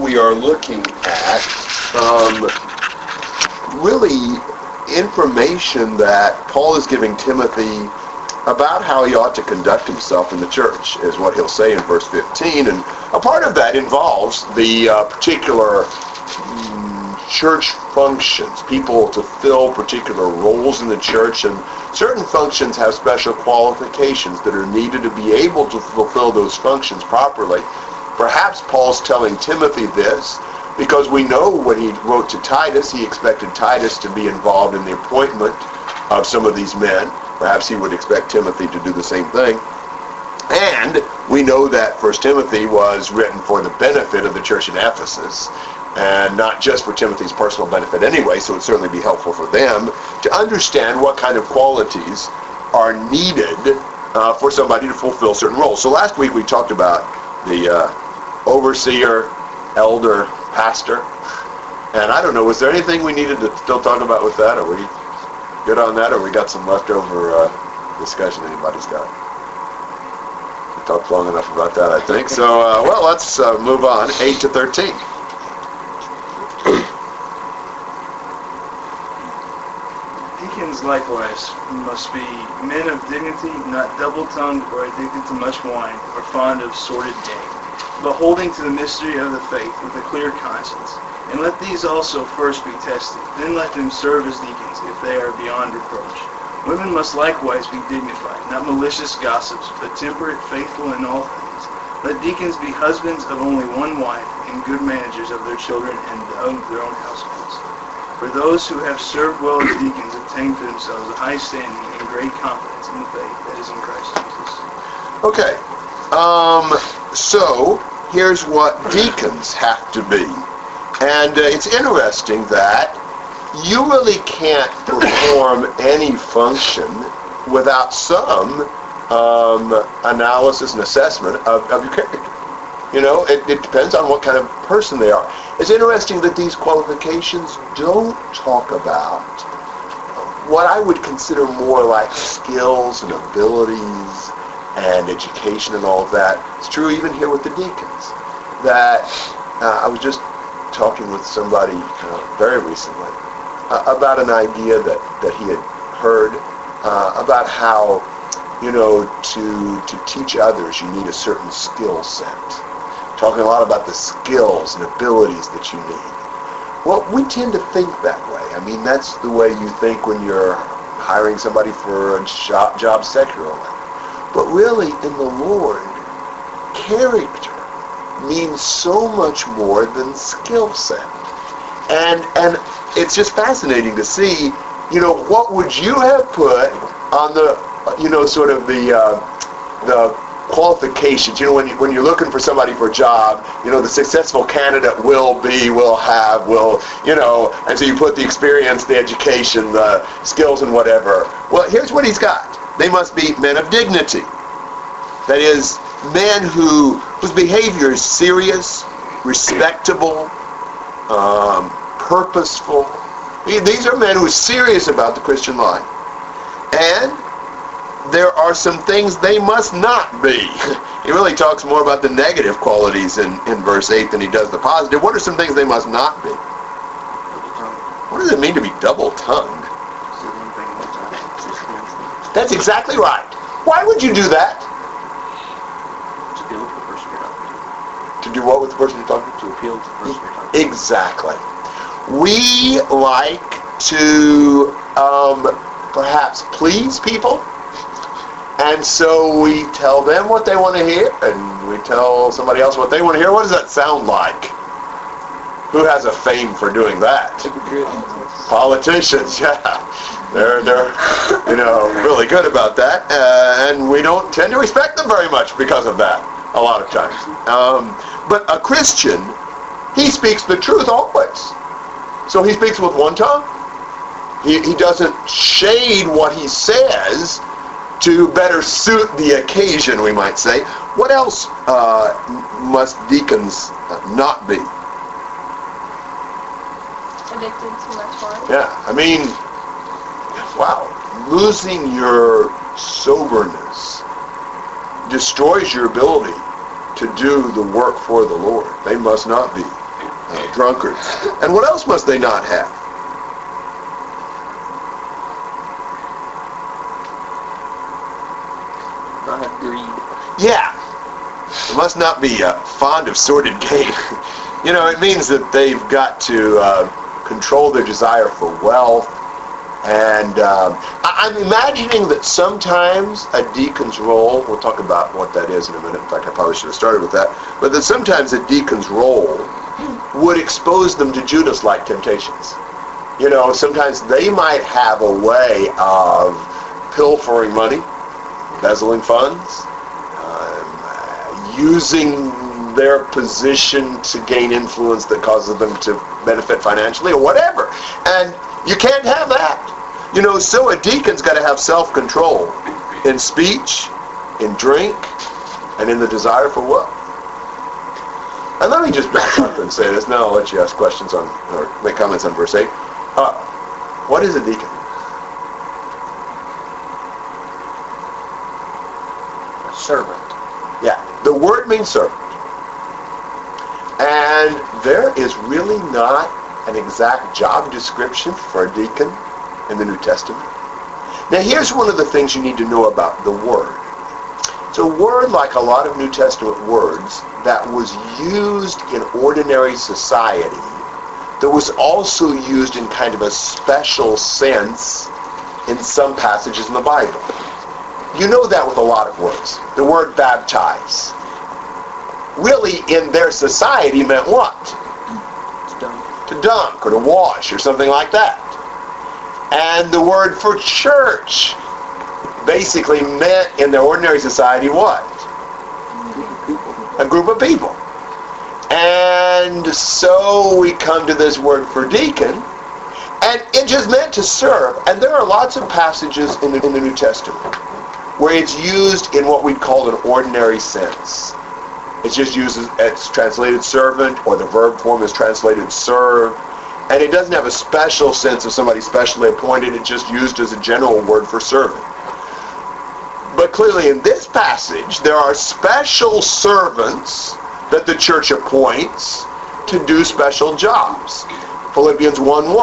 we are looking at um, really information that Paul is giving Timothy about how he ought to conduct himself in the church, is what he'll say in verse 15. And a part of that involves the uh, particular mm, church functions, people to fill particular roles in the church, and certain functions have special qualifications that are needed to be able to fulfill those functions properly. Perhaps Paul's telling Timothy this because we know when he wrote to Titus, he expected Titus to be involved in the appointment of some of these men. Perhaps he would expect Timothy to do the same thing. And we know that First Timothy was written for the benefit of the church in Ephesus, and not just for Timothy's personal benefit anyway, so it would certainly be helpful for them to understand what kind of qualities are needed uh, for somebody to fulfill certain roles. So last week we talked about the uh, overseer, elder, pastor, and I don't know, was there anything we needed to still talk about with that? Are we good on that, or we got some leftover uh, discussion anybody's got? We talked long enough about that, I think. So, uh, well, let's uh, move on. 8 to 13. Deacons likewise must be men of dignity, not double-tongued or addicted to much wine, or fond of sordid gain, but holding to the mystery of the faith with a clear conscience. And let these also first be tested. Then let them serve as deacons if they are beyond reproach. Women must likewise be dignified, not malicious gossips, but temperate, faithful in all things. Let deacons be husbands of only one wife, and good managers of their children and of their own households. For those who have served well as deacons obtain for themselves a high standing and great confidence in the faith that is in Christ Jesus. Okay. Um, so, here's what deacons have to be. And uh, it's interesting that you really can't perform any function without some um, analysis and assessment of, of your character. You know, it, it depends on what kind of person they are. It's interesting that these qualifications don't talk about what I would consider more like skills and abilities and education and all of that. It's true even here with the deacons. That uh, I was just talking with somebody uh, very recently uh, about an idea that, that he had heard uh, about how, you know, to, to teach others you need a certain skill set. Talking a lot about the skills and abilities that you need. Well, we tend to think that way. I mean, that's the way you think when you're hiring somebody for a job, job secularly. But really, in the Lord, character means so much more than skill set. And and it's just fascinating to see, you know, what would you have put on the, you know, sort of the uh, the qualifications. You know, when you, when you're looking for somebody for a job, you know, the successful candidate will be, will have, will, you know, and so you put the experience, the education, the skills, and whatever. Well, here's what he's got. They must be men of dignity. That is, men who whose behavior is serious, respectable, um, purposeful. These are men who are serious about the Christian life. And there are some things they must not be. he really talks more about the negative qualities in, in verse 8 than he does the positive. What are some things they must not be? What does it mean to be double-tongued? That's exactly right. Why would you do that? To deal with the person you're talking to. To do what with the person you're talking to? To appeal to the person you're talking to. Exactly. We like to um, perhaps please people, and so we tell them what they want to hear, and we tell somebody else what they want to hear. What does that sound like? Who has a fame for doing that? Politicians, yeah. They're, they're, you know, really good about that, uh, and we don't tend to respect them very much because of that, a lot of times. Um, but a Christian, he speaks the truth always. So he speaks with one tongue. He, he doesn't shade what he says to better suit the occasion, we might say. What else uh, must deacons not be? Addicted to much wine. Yeah, I mean, wow, losing your soberness destroys your ability to do the work for the Lord. They must not be uh, drunkards. And what else must they not have? Not have greed. Yeah. They must not be uh, fond of sordid gain. you know, it means that they've got to uh, control their desire for wealth. And um, I- I'm imagining that sometimes a deacon's role, we'll talk about what that is in a minute. In fact, I probably should have started with that. But that sometimes a deacon's role would expose them to Judas-like temptations. You know, sometimes they might have a way of pilfering money, embezzling funds, um, using their position to gain influence that causes them to benefit financially or whatever. And you can't have that. You know, so a deacon's got to have self-control in speech, in drink, and in the desire for wealth. And let me just back up and say this. Now I'll let you ask questions on or make comments on verse 8. Uh, what is a deacon? A servant. Yeah, the word means servant. And there is really not an exact job description for a deacon in the New Testament. Now here's one of the things you need to know about the word. It's a word like a lot of New Testament words that was used in ordinary society that was also used in kind of a special sense in some passages in the Bible. You know that with a lot of words. The word baptize really in their society meant what? To dunk or to wash or something like that. And the word for church basically meant in their ordinary society what? A group of people. And so we come to this word for deacon, and it just meant to serve. And there are lots of passages in the, in the New Testament where it's used in what we'd call an ordinary sense. It's just used as it's translated servant, or the verb form is translated serve. And it doesn't have a special sense of somebody specially appointed. It's just used as a general word for servant. But clearly in this passage, there are special servants that the church appoints to do special jobs. Philippians 1.1,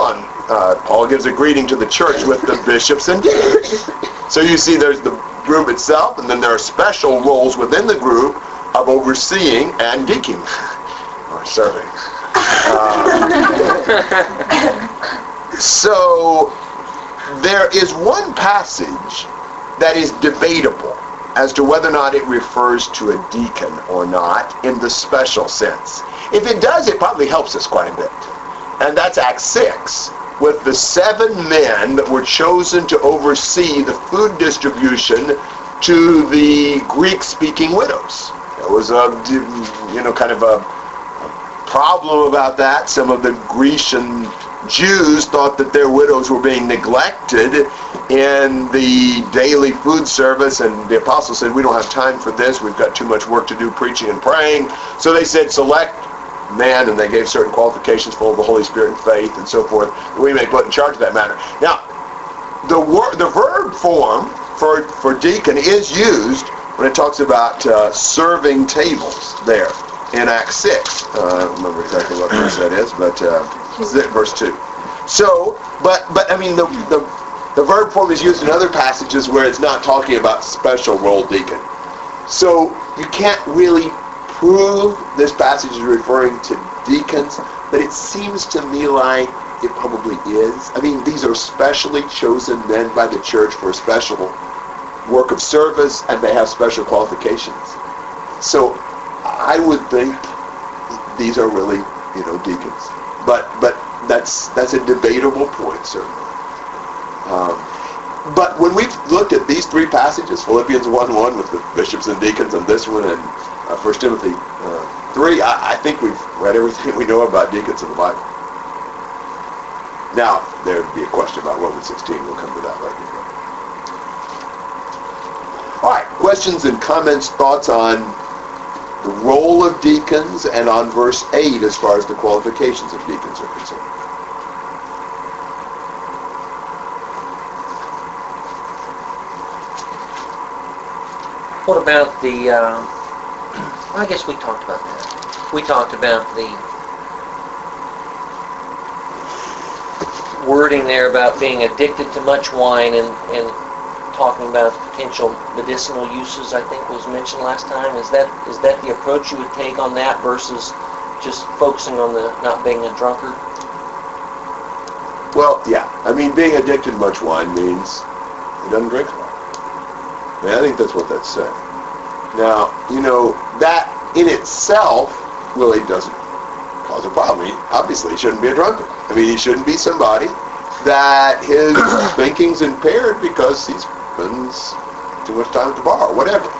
uh, Paul gives a greeting to the church with the bishops and deacons. So you see there's the group itself, and then there are special roles within the group of overseeing and deaconing, or serving. So there is one passage that is debatable as to whether or not it refers to a deacon or not in the special sense. If it does, it probably helps us quite a bit. And that's Acts 6, with the seven men that were chosen to oversee the food distribution to the Greek-speaking widows. There was a, you know, kind of a problem about that. Some of the Grecian Jews thought that their widows were being neglected in the daily food service, and the apostle said, we don't have time for this. We've got too much work to do preaching and praying. So they said, select men, and they gave certain qualifications full of the Holy Spirit and faith and so forth. We may put in charge of that matter. Now, the word, the verb form for, for deacon is used when it talks about uh, serving tables there in Acts 6. Uh, I don't remember exactly what verse that is, but uh, verse 2. So, but, but I mean, the, the, the verb form is used in other passages where it's not talking about special role deacon. So you can't really prove this passage is referring to deacons, but it seems to me like it probably is. I mean, these are specially chosen men by the church for a special work of service, and they have special qualifications. So I would think these are really, you know, deacons. But but that's that's a debatable point, certainly. Um, but when we've looked at these three passages, Philippians 1.1 with the bishops and deacons, and this one, and uh, 1 Timothy uh, 3, I, I think we've read everything we know about deacons in the Bible. Now, there'd be a question about Romans 16. We'll come to that later. All right, questions and comments, thoughts on the role of deacons and on verse 8 as far as the qualifications of deacons are concerned. What about the, uh, I guess we talked about that. We talked about the wording there about being addicted to much wine and, and talking about potential medicinal uses, I think was mentioned last time. Is that, is that the approach you would take on that versus just focusing on the not being a drunkard? Well, yeah. I mean, being addicted to much wine means he doesn't drink a lot. I mean, I think that's what that's saying. Now, you know, that in itself really doesn't cause a problem. He, obviously, he shouldn't be a drunkard. I mean, he shouldn't be somebody that his thinking's impaired because he spends too much time at the bar whatever.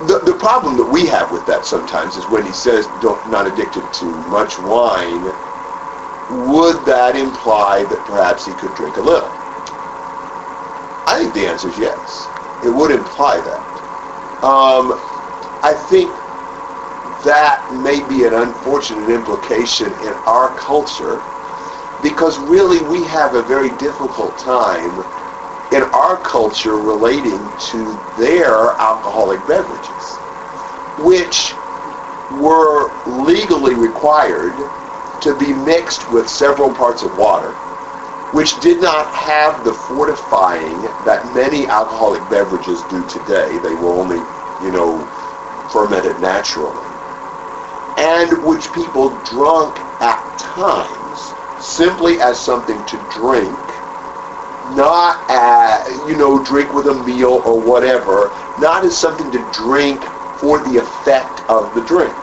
The, the problem that we have with that sometimes is when he says don't not addicted to much wine, would that imply that perhaps he could drink a little? I think the answer is yes. It would imply that. Um, I think that may be an unfortunate implication in our culture because really we have a very difficult time in our culture relating to their alcoholic beverages, which were legally required to be mixed with several parts of water, which did not have the fortifying that many alcoholic beverages do today. They were only, you know, fermented naturally. And which people drunk at times simply as something to drink, not as, you know, drink with a meal or whatever, not as something to drink for the effect of the drink.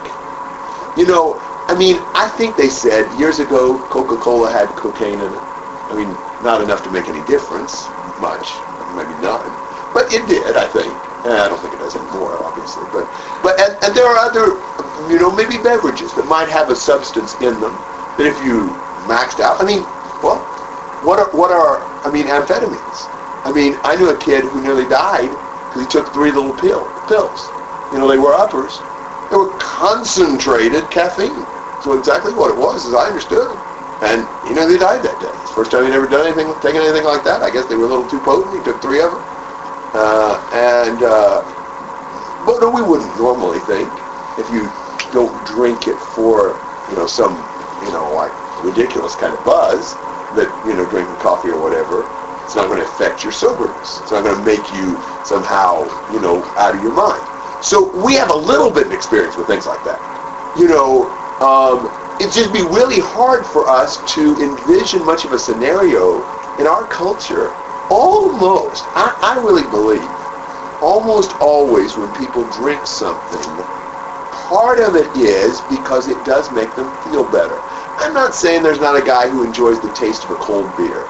You know, I mean, I think they said years ago Coca-Cola had cocaine in it. I mean, not enough to make any difference, much, maybe none, but it did, I think. Eh, I don't think it does anymore, obviously, but but and, and there are other, you know, maybe beverages that might have a substance in them that if you maxed out, I mean, well, what are what are I mean amphetamines? I mean, I knew a kid who nearly died because he took three little pill pills. You know, they were uppers. They were concentrated caffeine. So exactly what it was, as I understood. And you know he nearly died that day. First time he'd ever done anything, taken anything like that. I guess they were a little too potent. He took three of them. Uh, and, uh, but no, we wouldn't normally think if you don't drink it for, you know, some, you know, like ridiculous kind of buzz that, you know, drinking coffee or whatever, it's not going to affect your soberness. It's not going to make you somehow, you know, out of your mind. So we have a little bit of experience with things like that. You know, um, it'd just be really hard for us to envision much of a scenario in our culture almost, I, I really believe, almost always when people drink something, part of it is because it does make them feel better. I'm not saying there's not a guy who enjoys the taste of a cold beer.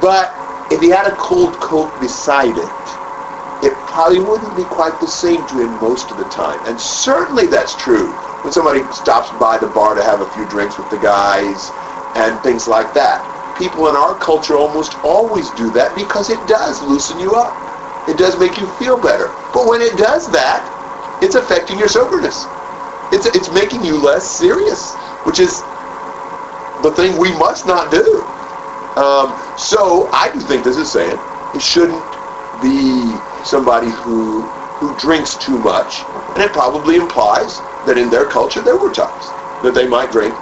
But if he had a cold Coke beside it, it probably wouldn't be quite the same to him most of the time. And certainly that's true when somebody stops by the bar to have a few drinks with the guys and things like that. People in our culture almost always do that because it does loosen you up. It does make you feel better. But when it does that, it's affecting your soberness. It's, it's making you less serious, which is the thing we must not do. Um, so I do think this is saying it shouldn't be somebody who who drinks too much, and it probably implies that in their culture there were times that they might drink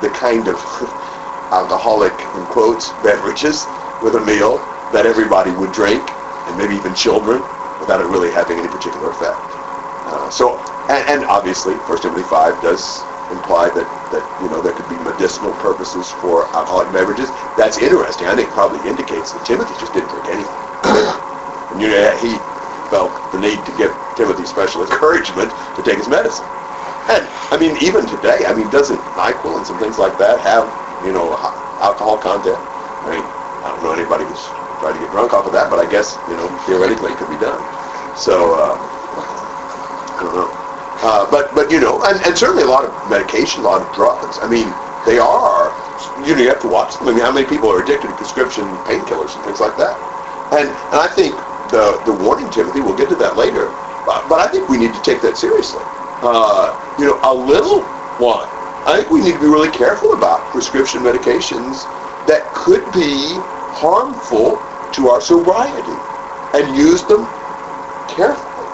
the kind of alcoholic in quotes beverages with a meal that everybody would drink, and maybe even children, without it really having any particular effect. Uh, so, and, and obviously, First Timothy five does imply that, that you know there could be medicinal purposes for alcoholic beverages. That's interesting. I think probably indicates that Timothy just didn't drink anything. and you know, he felt the need to give Timothy special encouragement to take his medicine. And I mean, even today, I mean, doesn't Nyquil and some things like that have you know alcohol content? I mean, I don't know anybody who's tried to get drunk off of that, but I guess you know theoretically it could be done. So uh, I don't know. Uh, but but you know, and, and certainly a lot of medication, a lot of drugs. I mean, they are. You know, you have to watch them. I mean, how many people are addicted to prescription painkillers and things like that? And and I think the the warning, Timothy, we'll get to that later. But, but I think we need to take that seriously. Uh, you know, a little one. I think we need to be really careful about prescription medications that could be harmful to our sobriety and use them carefully.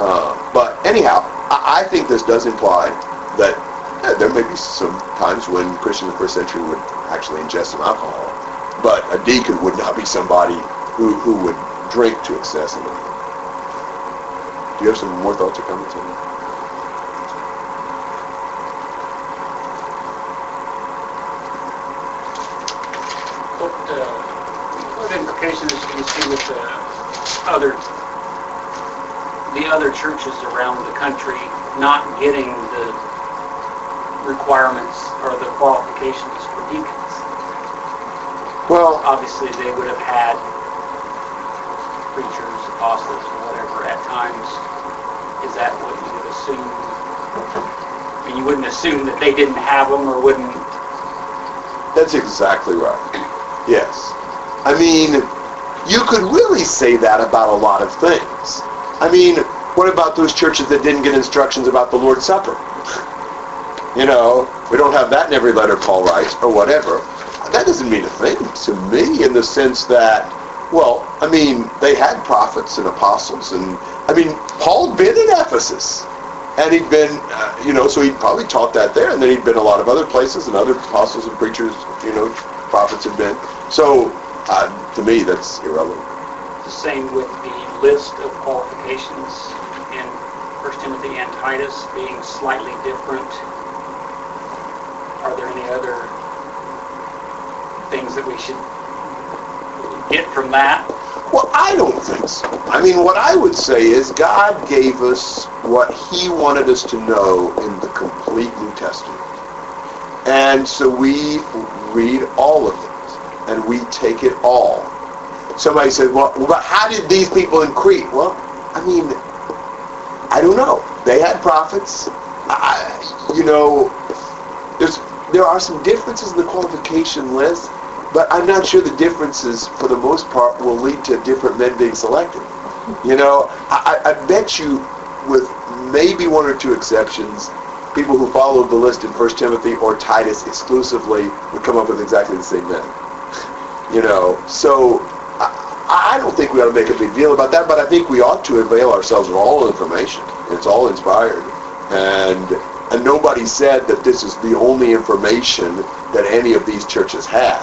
Uh, but anyhow, I, I think this does imply that uh, there may be some times when Christians in the first century would actually ingest some alcohol. but a deacon would not be somebody who, who would drink to excess. Do you have some more thoughts or comments on that? What, uh, what implications do you see with the other, the other churches around the country not getting the requirements or the qualifications for deacons? Well, Obviously, they would have had preachers, apostles, or whatever at times. Is that what you would assume? I mean, you wouldn't assume that they didn't have them or wouldn't, that's exactly right. Yes. I mean, you could really say that about a lot of things. I mean, what about those churches that didn't get instructions about the Lord's Supper? You know, we don't have that in every letter Paul writes or whatever. That doesn't mean a thing to me in the sense that, well, I mean, they had prophets and apostles, and I mean, Paul'd been in Ephesus, and he'd been, uh, you know, so he'd probably taught that there, and then he'd been a lot of other places, and other apostles and preachers, you know, prophets had been. So, uh, to me, that's irrelevant. the same with the list of qualifications in 1 Timothy and Titus being slightly different. Are there any other things that we should get from that? Well, I don't think so. I mean, what I would say is God gave us what he wanted us to know in the complete New Testament. And so we read all of it, and we take it all. Somebody said, well, well, how did these people in Crete? Well, I mean, I don't know. They had prophets. I, you know, there's there are some differences in the qualification list, but I'm not sure the differences, for the most part, will lead to different men being selected. You know, I, I bet you, with maybe one or two exceptions, people who followed the list in 1 Timothy or Titus exclusively would come up with exactly the same men. You know, so I, don't think we ought to make a big deal about that, but I think we ought to avail ourselves of all information. It's all inspired. And and nobody said that this is the only information that any of these churches had.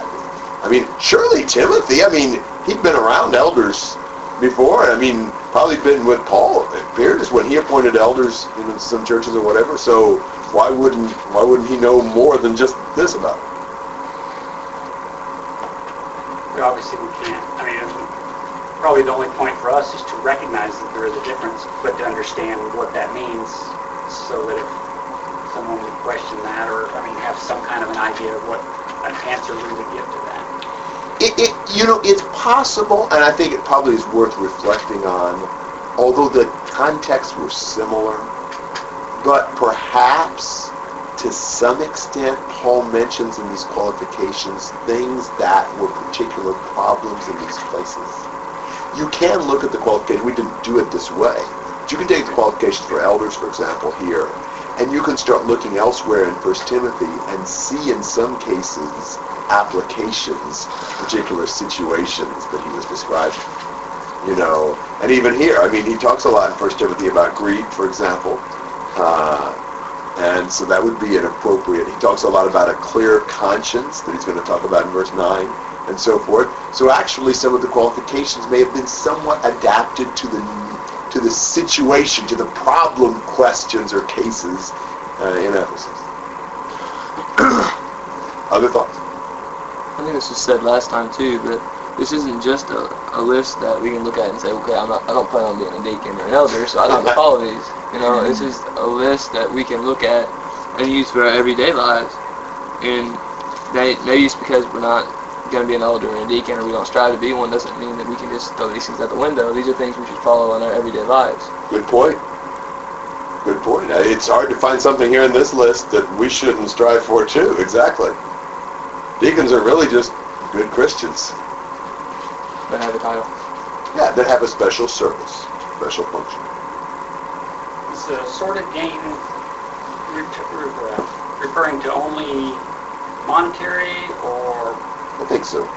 I mean, surely Timothy, I mean, he'd been around elders before. I mean, probably been with Paul, it appears, when he appointed elders in some churches or whatever. So why wouldn't why wouldn't he know more than just this about it? Obviously we can't, probably the only point for us is to recognize that there is a difference, but to understand what that means so that if someone would question that or, I mean, have some kind of an idea of what an answer we would give to that. It, it, you know, it's possible, and I think it probably is worth reflecting on, although the contexts were similar, but perhaps to some extent Paul mentions in these qualifications things that were particular problems in these places. You can look at the qualification, we didn't do it this way, but you can take the qualifications for elders, for example, here, and you can start looking elsewhere in 1 Timothy and see in some cases applications, particular situations that he was describing. You know, and even here, I mean, he talks a lot in 1 Timothy about greed, for example. Uh, and so that would be an appropriate. He talks a lot about a clear conscience that he's going to talk about in verse 9 and so forth. So actually some of the qualifications may have been somewhat adapted to the to the situation, to the problem questions or cases uh, in Ephesus. Other thoughts? I think this was said last time too, that this isn't just a, a list that we can look at and say, okay, I'm not, I don't plan on being a deacon or an elder, so I don't follow these. You know, this is a list that we can look at and use for our everyday lives. And no use because we're not going to be an elder or a deacon or we don't strive to be one doesn't mean that we can just throw these things out the window. These are things we should follow in our everyday lives. Good point. Good point. Uh, It's hard to find something here in this list that we shouldn't strive for too. Exactly. Deacons are really just good Christians. That have a title. Yeah, that have a special service, special function. Is the sordid gain re- re- uh, referring to only monetary or I think so.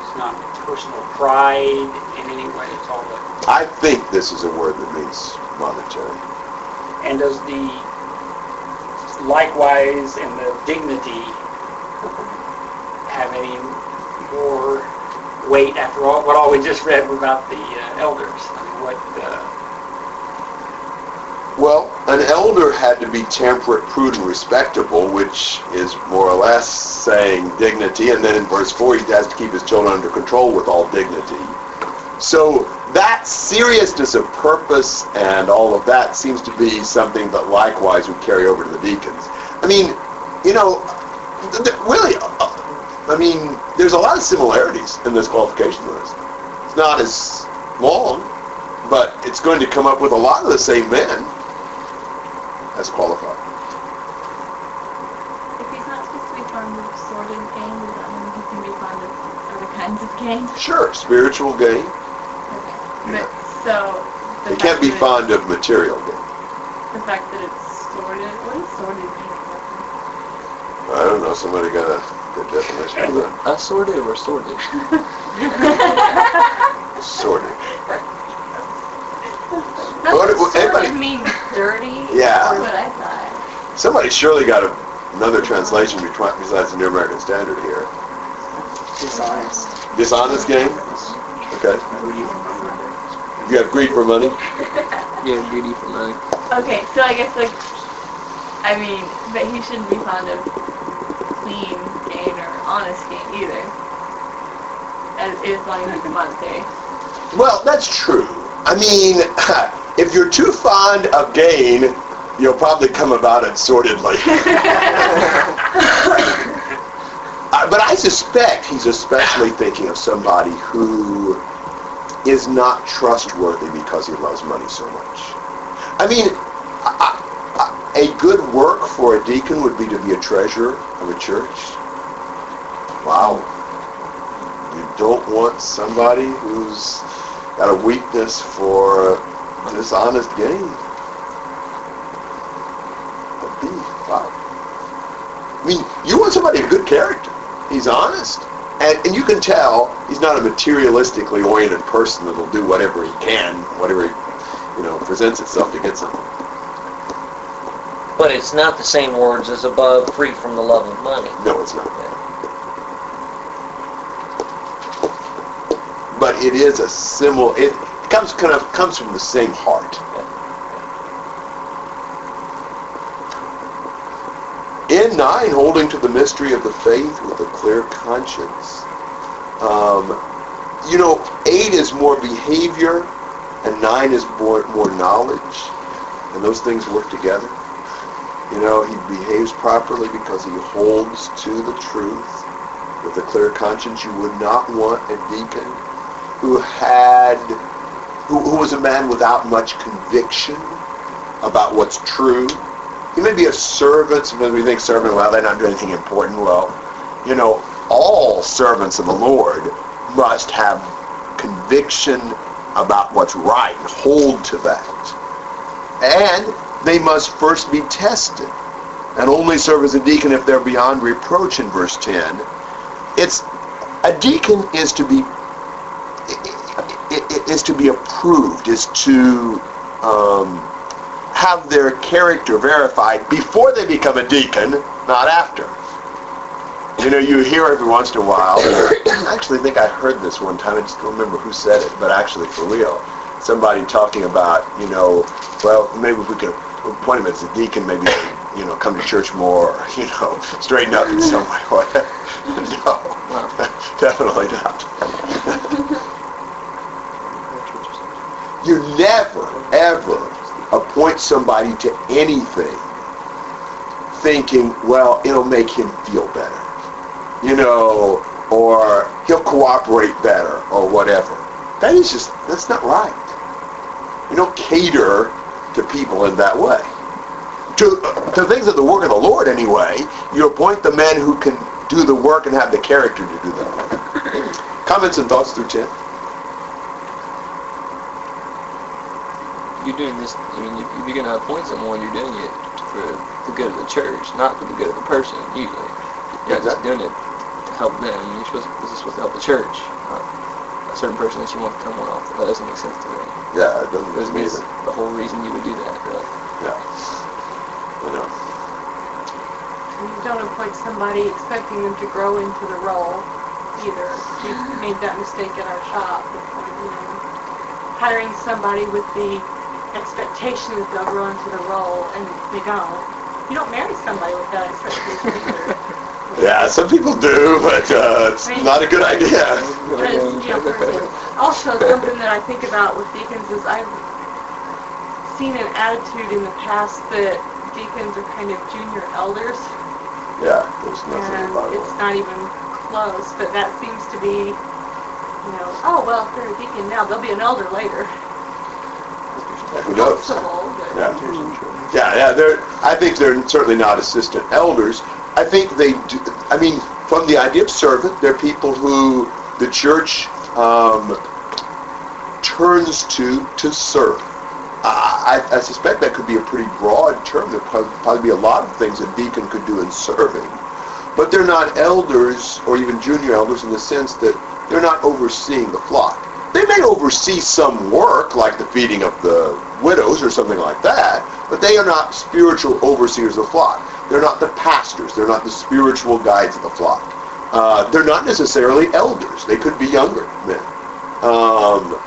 it's not personal pride in any way? It's all the, I think this is a word that means monetary. and does the likewise and the dignity have any more weight after all, what all we just read about the uh, elders? I mean, what, uh, Well, an elder had to be temperate, prudent, respectable, which is more or less saying dignity. And then in verse 4, he has to keep his children under control with all dignity. So that seriousness of purpose and all of that seems to be something that likewise would carry over to the deacons. I mean, you know, really, uh, I mean, there's a lot of similarities in this qualification list. It's not as long, but it's going to come up with a lot of the same men as qualified. If he's not supposed to be fond of sordid gain, does that mean he can be fond of other kinds of gain? Sure, spiritual gain. Okay. But, so, the You can't be fond of material gain. The fact that it's sordid, what is sordid mean? I don't know, somebody got a good definition of that. Assorted or sorted? Sordid. That's What- what anybody- sordid means dirty. Yeah. That's what I thought. Somebody surely got a, another translation besides the New American Standard here. dishonest. Dishonest gain? Okay. You have greed for money? Yeah, greedy for money. Okay, so I guess like, I mean, but he shouldn't be fond of clean gain or honest gain either. As, as long as it's monetary. Well, that's true. I mean, if you're too fond of gain, you'll probably come about it sordidly. Uh, but I suspect he's especially thinking of somebody who is not trustworthy because he loves money so much. I mean, a good work for a deacon would be to be a treasurer of a church. Wow. You don't want somebody who's got a weakness for dishonest gain. A B, wow. I mean, you want somebody of good character. He's honest. And, and you can tell he's not a materialistically oriented person that'll do whatever he can, whatever, you know, presents itself to get something. But it's not the same words as above, free from the love of money. No, it's not. But it is a similar, it comes kind of, comes from the same heart. In nine, holding to the mystery of the faith with a clear conscience. Um, you know, eight is more behavior, and nine is more, more knowledge, and those things work together. You know, he behaves properly because he holds to the truth with a clear conscience. You would not want a deacon who had, who, who was a man without much conviction about what's true. He may be a servant. Sometimes we think servant, well, they don't do anything important. Well, you know, all servants of the Lord must have conviction about what's right and hold to that. And they must first be tested and only serve as a deacon if they're beyond reproach in verse 10. It's a deacon is to be is to be approved, is to um, have their character verified before they become a deacon, not after. You know, you hear every once in a while. I actually think I heard this one time. I just don't remember who said it, but actually for real, somebody talking about, you know, well, maybe if we could appoint him as a deacon, maybe you know, come to church more, or, you know, straighten up in some way. no, definitely not. You never, ever appoint somebody to anything thinking, well, it'll make him feel better, you know, or he'll cooperate better, or whatever. That is just, that's not right. You don't cater to people in that way. To, to things of the work of the Lord, anyway, you appoint the men who can do the work and have the character to do the work. Comments and thoughts through 10? You're doing this, I mean, if you're going to appoint someone, you're doing it for the good of the church, not for the good of the person, usually. You're not just doing it to help them. You're supposed, this is supposed to help the church, not a certain person that you want to come one off. That doesn't make sense to me. Yeah, it doesn't It doesn't means either. the whole reason you would do that, really. Yeah. You know. You don't appoint somebody expecting them to grow into the role. either. We made that mistake at our shop, you know, hiring somebody with the expectation that they'll grow into the role, and they don't. You don't marry somebody with that expectation. Yeah, some people do, but uh, it's not a good idea. But, you know, also, something that I think about with deacons is I've seen an attitude in the past that deacons are kind of junior elders, Yeah, there's nothing and about it's it. not even close, but that seems to be, you know, oh, well, if they're a deacon now, they'll be an elder later. Who knows? Yeah, yeah, yeah. They're. I think they're certainly not assistant elders. I think they do. I mean, from the idea of servant, they're people who the church um, turns to to serve. I, I I suspect that could be a pretty broad term. There could probably be a lot of things a deacon could do in serving, but they're not elders or even junior elders in the sense that they're not overseeing the flock. They may oversee some work, like the feeding of the widows or something like that, but they are not spiritual overseers of the flock. They're not the pastors. They're not the spiritual guides of the flock. Uh, they're not necessarily elders. They could be younger men. Um,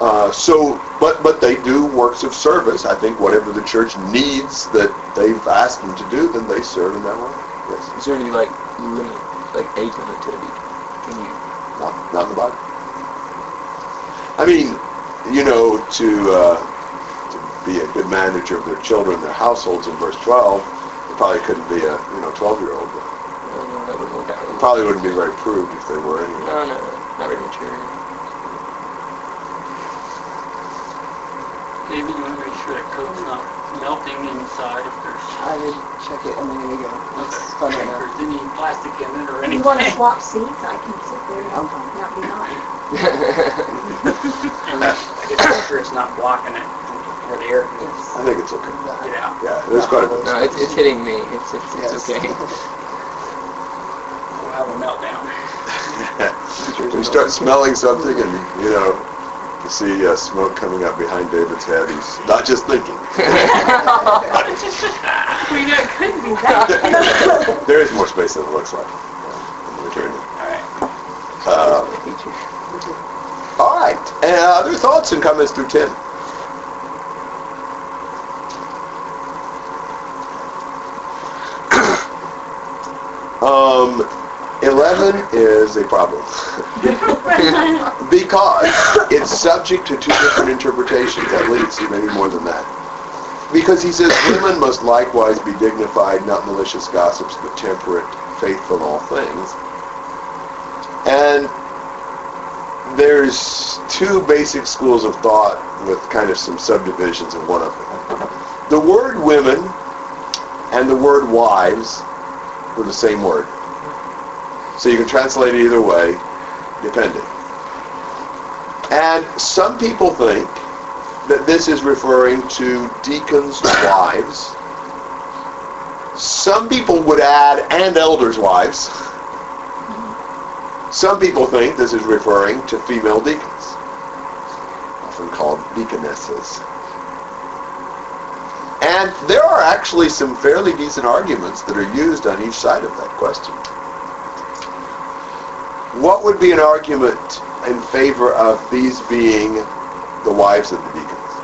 uh, so, but but they do works of service. I think whatever the church needs that they've asked them to do, then they serve in that way. Yes, Is there any like limit, like age limit to it? Can you? not, not in the Bible. I mean, you know, to uh, to be a good manager of their children, their households in verse 12, they probably couldn't be a you know 12 year old. No, no, that wouldn't work out. Probably wouldn't be very proved if they were anyway. No, no, not very mature. Maybe you want to make sure that coat's not melting inside if there's, I would check it a minute ago. It's fun if right now. there's any plastic in it or anything. you want to swap seats, I can sit there and not be on. And I just make sure it's not blocking it where the air can I think it's okay. get out. Yeah, there's quite a bit. no, it's, it's hitting me. It's it's, it's Yes. okay. We'll have a meltdown. When you start smelling something and, you know, you see uh, smoke coming up behind David's head, he's not just thinking. We know it couldn't be that. there is more space than it looks like. in the eternity. All right. Uh, all right. Uh, other thoughts and comments through 10? um, 11 is a problem. because it's subject to two different interpretations, at least, maybe more than that. Because he says women must likewise be dignified, not malicious gossips, but temperate, faithful in all things. And there's two basic schools of thought with kind of some subdivisions in one of them. The word women and the word wives were the same word. So you can translate it either way, depending. And some people think that this is referring to deacons' wives. Some people would add, and elders' wives. Some people think this is referring to female deacons, often called deaconesses. And there are actually some fairly decent arguments that are used on each side of that question. What would be an argument in favor of these being the wives of the deacons?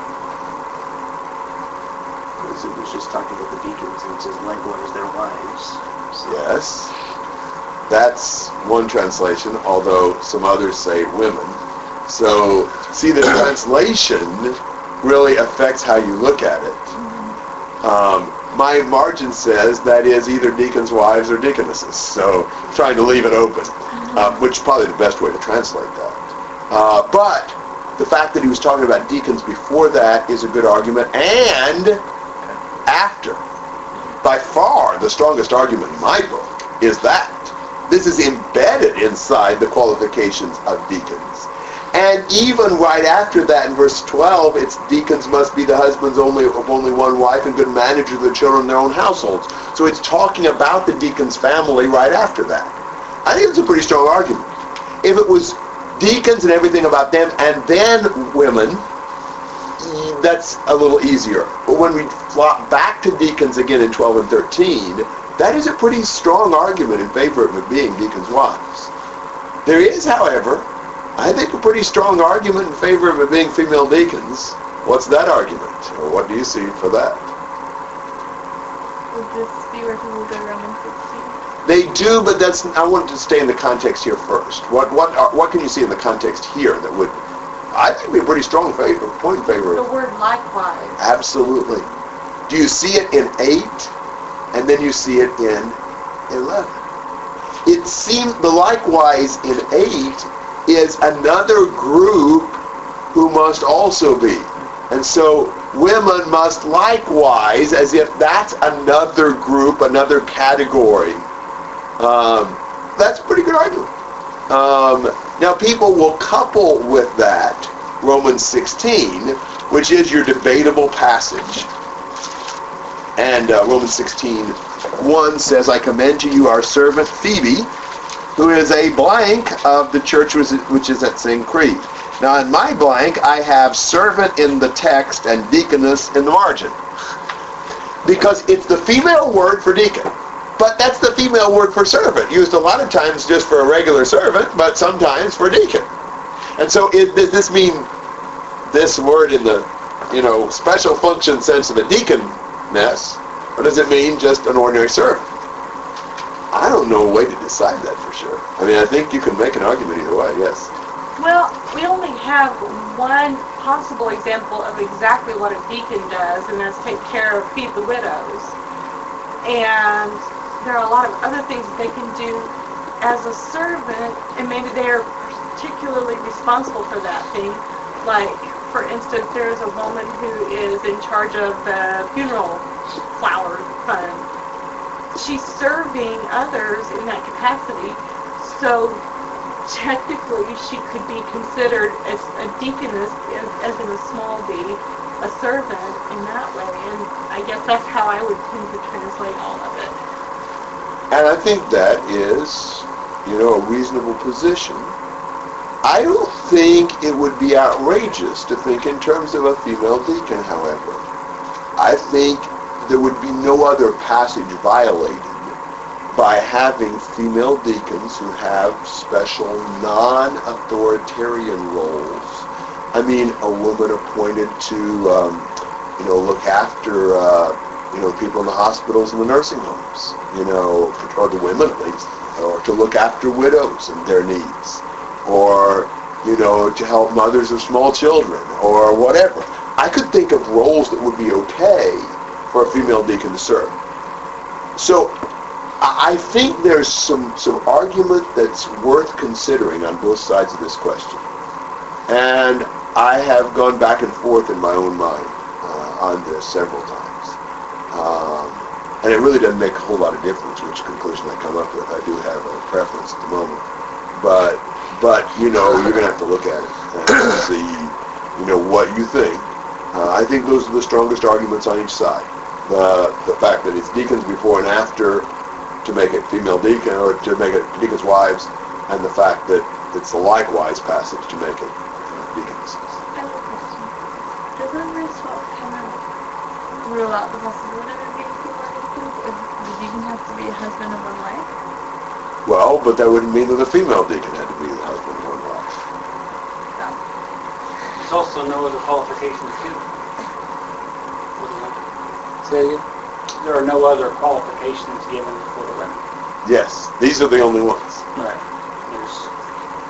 Because it was just talking about the deacons, and it says likewise their wives. So Yes. That's one translation, although some others say women. So, see, the translation really affects how you look at it. Um, my margin says that is either deacons' wives or deaconesses, so trying to leave it open, uh, which is probably the best way to translate that. Uh, but the fact that he was talking about deacons before that is a good argument, and after. By far, the strongest argument in my book is that. This is embedded inside the qualifications of deacons. And even right after that, in verse 12, it's deacons must be the husbands only of only one wife and good managers of the children in their own households. So it's talking about the deacon's family right after that. I think it's a pretty strong argument. If it was deacons and everything about them and then women, that's a little easier. But when we flop back to deacons again in 12 and 13, that is a pretty strong argument in favor of it being deacons' wives. There is, however, I think a pretty strong argument in favor of it being female deacons. What's that argument? Or what do you see for that? Would this be where people go Romans 16? They do, but that's. I want to stay in the context here first. What what are, what can you see in the context here that would, I think, be a pretty strong favor, point in favor. The of word likewise. Absolutely. Do you see it in eight, and then you see it in eleven? It seems the likewise in eight is another group who must also be, and so women must likewise, as if that's another group, another category. Um, that's a pretty good argument. Um, now, people will couple with that Romans 16, which is your debatable passage. And uh, Romans 16, 1 says, I commend to you our servant Phoebe, who is a blank of the church which is- at Cenchrea. Now, in my blank, I have servant in the text and deaconess in the margin. Because it's the female word for deacon. But that's the female word for servant, used a lot of times just for a regular servant, but sometimes for deacon. And so it, does this mean this word in the, you know, special function sense of a deaconess, or does it mean just an ordinary servant? I don't know a way to decide that for sure. I mean, I think you can make an argument either way, yes. Well, we only have one possible example of exactly what a deacon does, and that's take care of feed the widows. And there are a lot of other things they can do as a servant, and maybe they're particularly responsible for that thing. Like, for instance, there is a woman who is in charge of the funeral flower fund. She's serving others in that capacity, so technically she could be considered as a deaconess, as, as in a small d, a servant in that way. And I guess that's how I would tend to translate all of it. And I think that is, you know, a reasonable position. I don't think it would be outrageous to think in terms of a female deacon, however. I think there would be no other passage violated by having female deacons who have special non-authoritarian roles. I mean, a woman appointed to, um, you know, look after, uh, you know, people in the hospitals and the nursing homes, you know, or the women at least, or to look after widows and their needs, or, you know, to help mothers of small children, or whatever. I could think of roles that would be okay for a female deacon to serve. So I think there's some, some argument that's worth considering on both sides of this question. And I have gone back and forth in my own mind uh, on this several times. Um, and it really doesn't make a whole lot of difference which conclusion I come up with. I do have a preference at the moment. But, but you know, you're going to have to look at it and see, you know, what you think. Uh, I think those are the strongest arguments on each side. The, the fact that it's deacons before and after to make it female deacon or to make it deacons' wives, and the fact that it's the likewise passage to make it uh, deacons. I have a question. Doesn't verse 12 kind of rule out the possibility of being female deacons? If the deacon has to be a husband of one wife? Well, but that wouldn't mean that the female deacon had to be the husband of one wife. There's also no other qualifications given. Say again? There are no other qualifications given for the women. Yes, these are the only ones. Right. There's,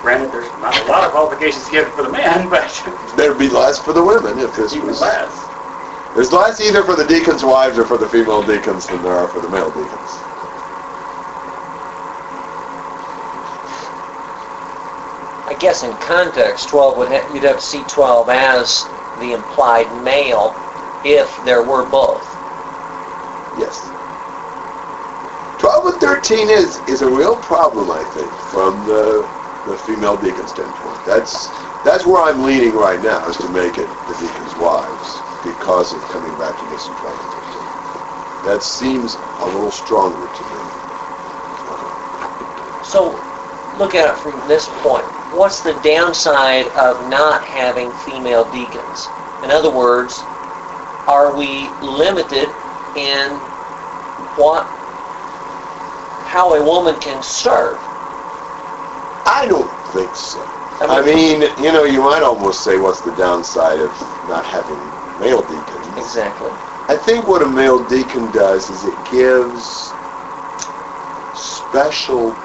granted, there's not a lot of qualifications given for the men, but There'd be less for the women if this even was. less. There's less either for the deacons' wives or for the female deacons than there are for the male deacons. Guess in context, 12 would ha- you'd have to see 12 as the implied male if there were both. Yes. 12 and 13 is, is a real problem, I think, from the, the female deacon standpoint. That's, that's where I'm leaning right now, is to make it the deacons' wives, because of coming back to this in 12 and 13. That seems a little stronger to me. So look at it from this point. What's the downside of not having female deacons? In other words, are we limited in what how a woman can serve? I don't think so. I I mean, you know, you might almost say what's the downside of not having male deacons? Exactly. I think what a male deacon does is it gives special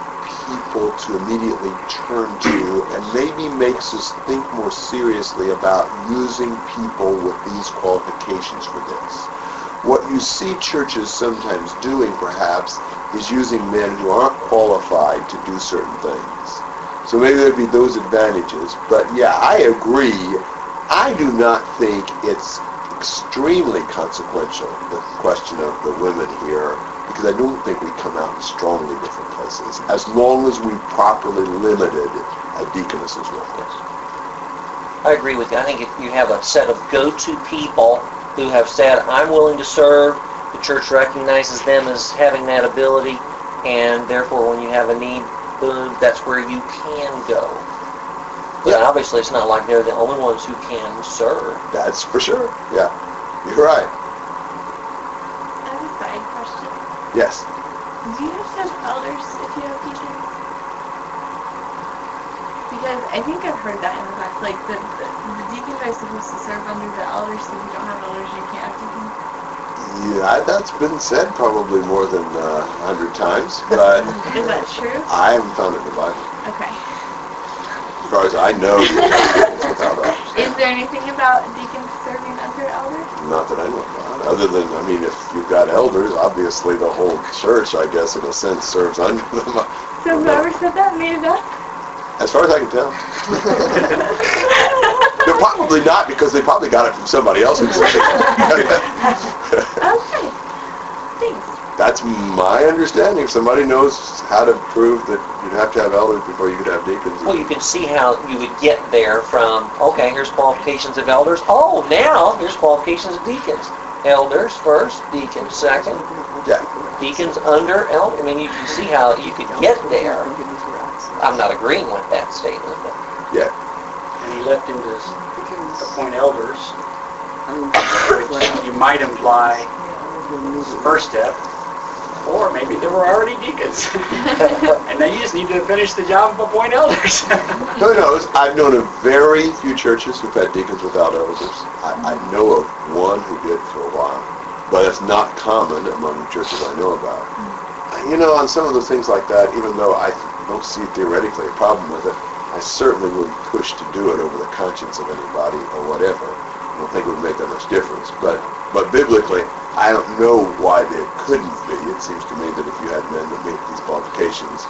people to immediately turn to and maybe makes us think more seriously about using people with these qualifications for this. What you see churches sometimes doing perhaps is using men who aren't qualified to do certain things. So maybe there'd be those advantages. But yeah, I agree. I do not think it's extremely consequential, the question of the women here, because I don't think we come out strongly different places, as long as we properly limited a deaconess as well. I agree with you. I think if you have a set of go-to people who have said, I'm willing to serve, the church recognizes them as having that ability, and therefore when you have a need, boom, that's where you can go. But obviously it's not like they're the only ones who can serve. That's for sure. Yeah, you're right. I have a side question. Yes. Do you have some have elders if you have deacons? Because I think I've heard that in the past. Like the, the, the deacons are supposed to serve under the elders, so if you don't have elders, you can't have deacons. Yeah, that's been said probably more than uh, a hundred times, but Is that true? I haven't found it in the Bible. Okay. As far as I know, it's without us. Is there anything about deacons serving under elders? Not that I know about. Other than, I mean, if you've got elders, obviously the whole church, I guess, in a sense, serves under them. So whoever said that made it up? As far as I can tell. They're probably not because they probably got it from somebody else who said. Okay. Thanks. That's my understanding. Somebody knows how to prove that you'd have to have elders before you could have deacons. Well, you can see how you would get there from, okay, here's qualifications of elders. Oh, now here's qualifications of deacons. Elders first, deacons second, Yeah. deacons under elder. I mean, you can see how you could get there. I'm not agreeing with that statement, but Yeah. And he left him to appoint elders, which you might imply was the first step, or maybe there were already deacons. And then you just need to finish the job of appoint elders. Who knows? I've known of very few churches who've had deacons without elders. I, I know of one who did for a while, but it's not common among the churches I know about. You know, on some of those things like that, even though I don't see theoretically a problem with it, I certainly wouldn't push to do it over the conscience of anybody or whatever. I don't think it would make that much difference. But but biblically, I don't know why there couldn't be. It seems to me that if you had men that meet these qualifications,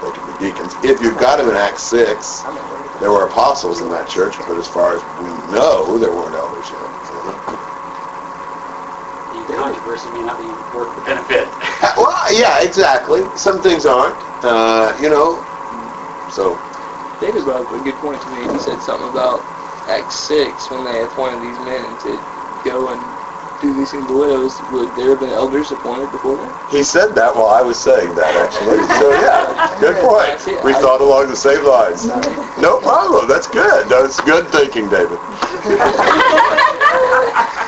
they could be deacons. If you've got them in Acts 6, there were apostles in that church, but as far as we know, there weren't elders yet. The controversy may not be worth the benefit. Well, yeah, exactly. Some things aren't, uh, you know. So, David brought up a good point to me. He said something about Acts 6 when they appointed these men to go and do these things to widows. Would there have been elders appointed before that? he said that while I was saying that, actually. So, yeah, good point. We thought along the same lines. No problem. That's good. That's good thinking, David.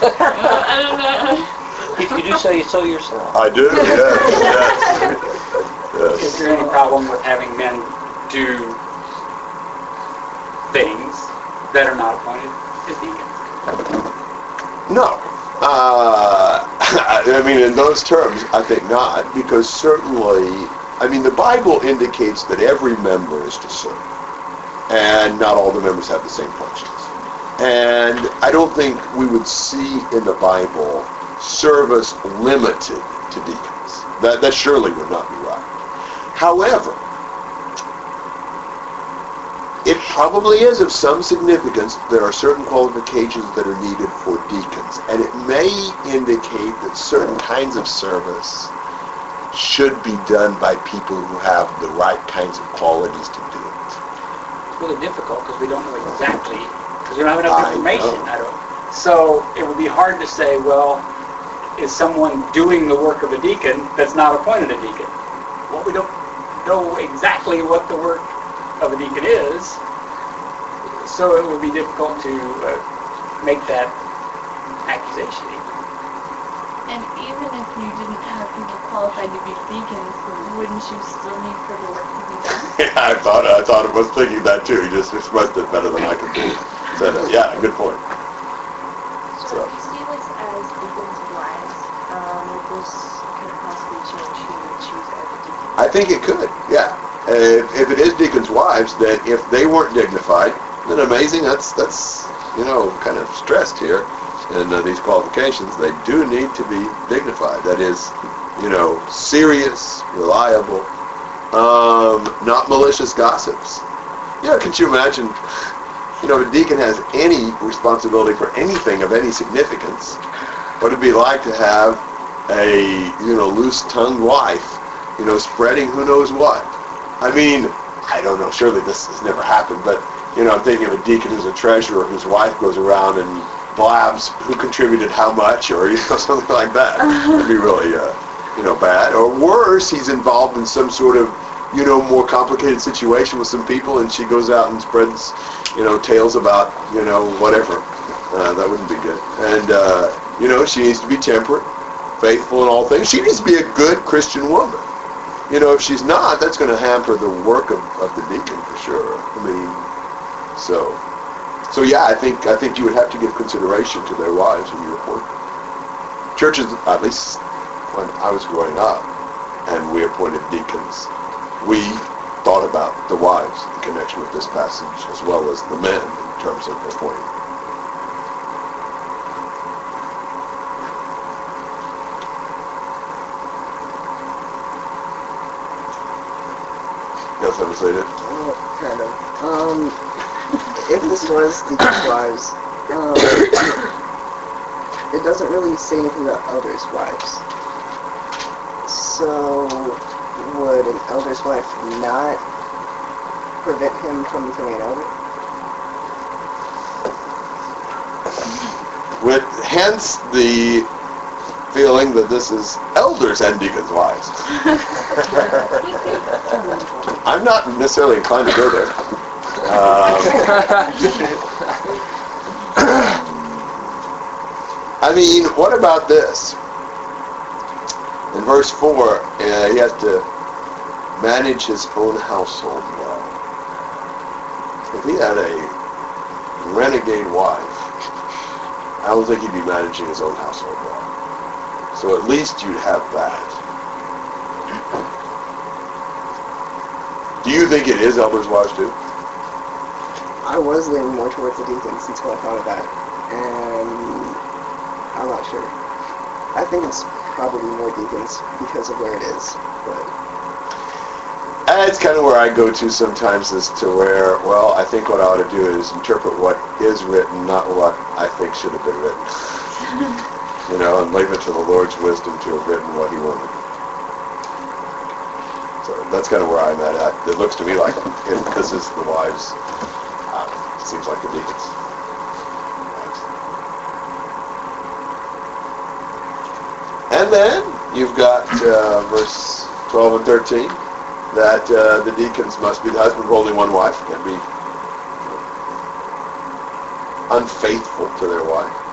I don't know. if you do say you so yourself. I do, yes, yes. Is there any problem with having men do things that are not appointed as deacons? No. Uh, I mean, in those terms, I think not, because certainly, I mean, the Bible indicates that every member is to serve, and not all the members have the same functions. And I don't think we would see in the Bible service limited to deacons. That, that surely would not be right. However, it probably is of some significance that there are certain qualifications that are needed for deacons. And it may indicate that certain kinds of service should be done by people who have the right kinds of qualities to do it. It's really difficult because we don't know exactly, because we don't have enough I information. know. I don't. So it would be hard to say, well, is someone doing the work of a deacon that's not appointed a deacon? Well, we don't know exactly what the work of a deacon is, so it would be difficult to uh, make that accusation. And even if you didn't have people qualified to be deacons, wouldn't you still need for the work to be done? Yeah, I thought, I thought, I was thinking that too. He just expressed it better than I could do. Said, it. yeah, good point. So if you see this as deacons' wives, um, would could possibly change who would choose as a deacon? I think it could, yeah. If, if it is deacons' wives, then if they weren't dignified, then amazing, that's, that's, you know, kind of stressed here in uh, these qualifications. They do need to be dignified. That is, you know, serious, reliable, um, not malicious gossips. You know, can you imagine, you know, if a deacon has any responsibility for anything of any significance, what it'd be like to have a, you know, loose-tongued wife, you know, spreading who knows what. I mean, I don't know, surely this has never happened, but, you know, I'm thinking of a deacon who's a treasurer whose wife goes around and blabs who contributed how much, or, you know, something like that. That'd be really, uh, you know, bad. Or worse, he's involved in some sort of, you know, more complicated situation with some people, and she goes out and spreads, you know, tales about, you know, whatever. Uh, that wouldn't be good. And, uh, you know, she needs to be temperate, faithful in all things. She needs to be a good Christian woman. You know, if she's not, that's going to hamper the work of, of the deacon for sure. I mean, so, so yeah, I think I think you would have to give consideration to their wives when you appoint them. Churches, at least when I was growing up, and we appointed deacons, we thought about the wives in connection with this passage as well as the men in terms of appointing. Yes, I would say that. Well, kind of. Um, if this was Deacon's wives, um, it doesn't really say anything about elders' wives. So, would an elder's wife not prevent him from becoming an elder? With hence the feeling that this is elders and deacons' wives. I'm not necessarily inclined to go there. Um, I mean, what about this? In verse 4, uh, he has to manage his own household well. If he had a renegade wife, I don't think he'd be managing his own household. So at least you'd have that. Do you think it is elders' wives too? I was leaning more towards the deacons until I thought of that, and I'm not sure. I think it's probably more deacons because of where it is, but uh, That's kind of where I go to sometimes as to where, well, I think what I ought to do is interpret what is written, not what I think should have been written. you know, and leave it to the Lord's wisdom to have written what he wanted. So that's kind of where I'm at. It looks to me like if this is the wives. Uh, it seems like the deacons. And then you've got uh, verse 12 and 13 that uh, the deacons must be the husband of only one wife, can be unfaithful to their wife,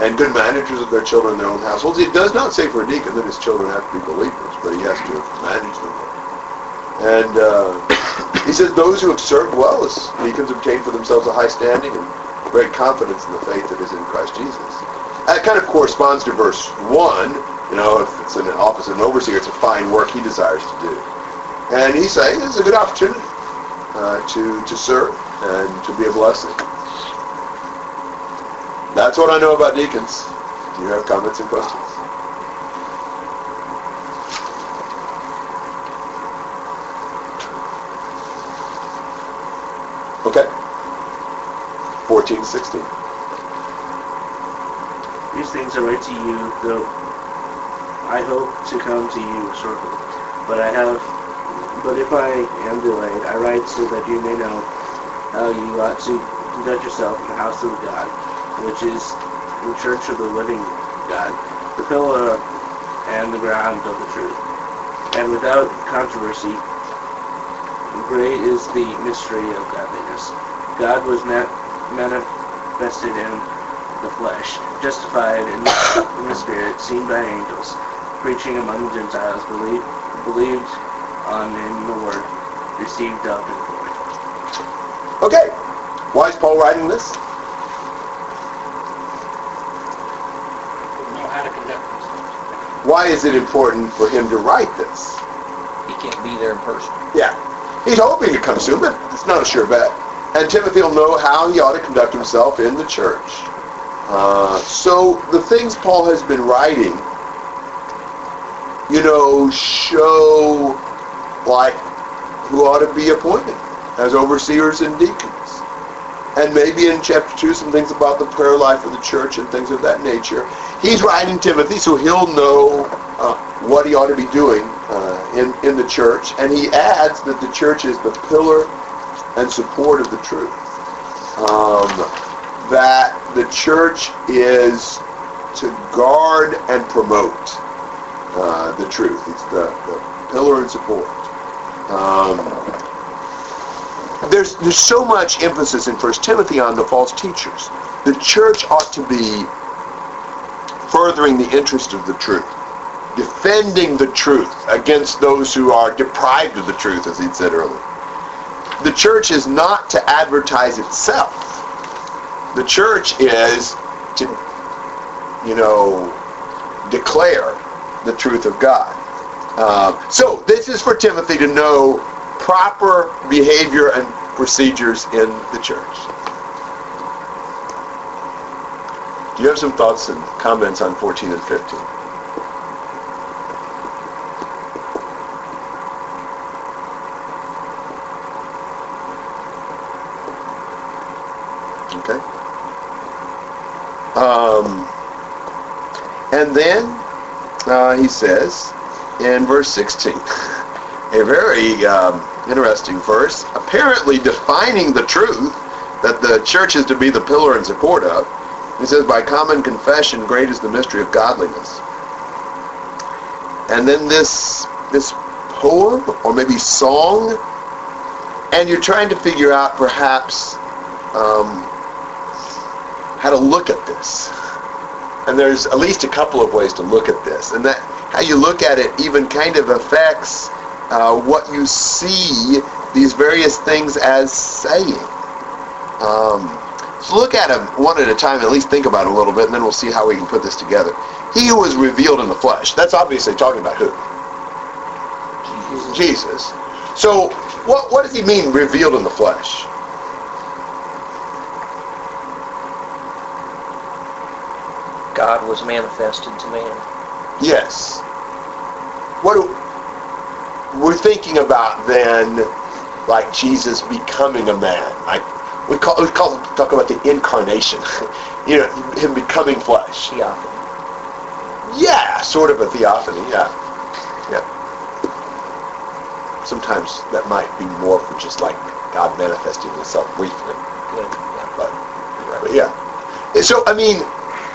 and good managers of their children in their own households. It does not say for a deacon that his children have to be believers, but he has to manage them. And uh, he says those who have served well as deacons obtain for themselves a high standing and great confidence in the faith that is in Christ Jesus. That kind of corresponds to verse 1. You know, if it's an office of an overseer, it's a fine work he desires to do. And he's saying it's a good opportunity uh, to, to serve and to be a blessing. That's what I know about deacons. Do you have comments and questions? Okay. 14, 16. These things I write to you, though I hope to come to you shortly. But I have, but if I am delayed, I write so that you may know how you ought to conduct yourself in the house of God, which is the church of the living God, the pillar and the ground of the truth. And without controversy, great is the mystery of godliness. God was manifested in the flesh, justified in, the spirit, seen by angels, preaching among the Gentiles, believed, believed on in the word, received up in glory. Okay. Why is Paul writing this? know how to conduct themselves. Why is it important for him to write this? He can't be there in person. Yeah. He's hoping to come soon, but it's not a sure bet. And Timothy will know how he ought to conduct himself in the church. Uh, so the things Paul has been writing, you know, show like who ought to be appointed as overseers and deacons. And maybe in chapter 2 some things about the prayer life of the church and things of that nature. He's writing Timothy so he'll know uh, what he ought to be doing uh, in, in the church. And he adds that the church is the pillar and support of the truth. Um, that the church is to guard and promote uh, the truth. It's the, the pillar and support. Um, there's there's so much emphasis in First Timothy on the false teachers. The church ought to be furthering the interest of the truth, defending the truth against those who are deprived of the truth, as he said earlier. The church is not to advertise itself. The church is to, you know, declare the truth of God. Uh, so this is for Timothy to know proper behavior and procedures in the church. Do you have some thoughts and comments on 14 and 15? Okay. Um, and then uh, he says in verse 16, a very um, interesting verse, apparently defining the truth that the church is to be the pillar and support of. He says, by common confession, great is the mystery of godliness. And then this this poem, or maybe song, and you're trying to figure out perhaps um, how to look at this. And there's at least a couple of ways to look at this. And that how you look at it even kind of affects uh, what you see these various things as saying. Um, so look at them one at a time, at least think about it a little bit, and then we'll see how we can put this together. He who was revealed in the flesh. That's obviously talking about who? Jesus. So what, what does he mean, revealed in the flesh? God was manifested to man. Yes. What do, we're thinking about then, like Jesus becoming a man. Like we call we call talk about the incarnation. you know, him becoming flesh. Theophany. Yeah, sort of a theophany. Yeah, yeah. Sometimes that might be more for just like God manifesting Himself briefly. Yeah, yeah. But, but yeah. And So I mean,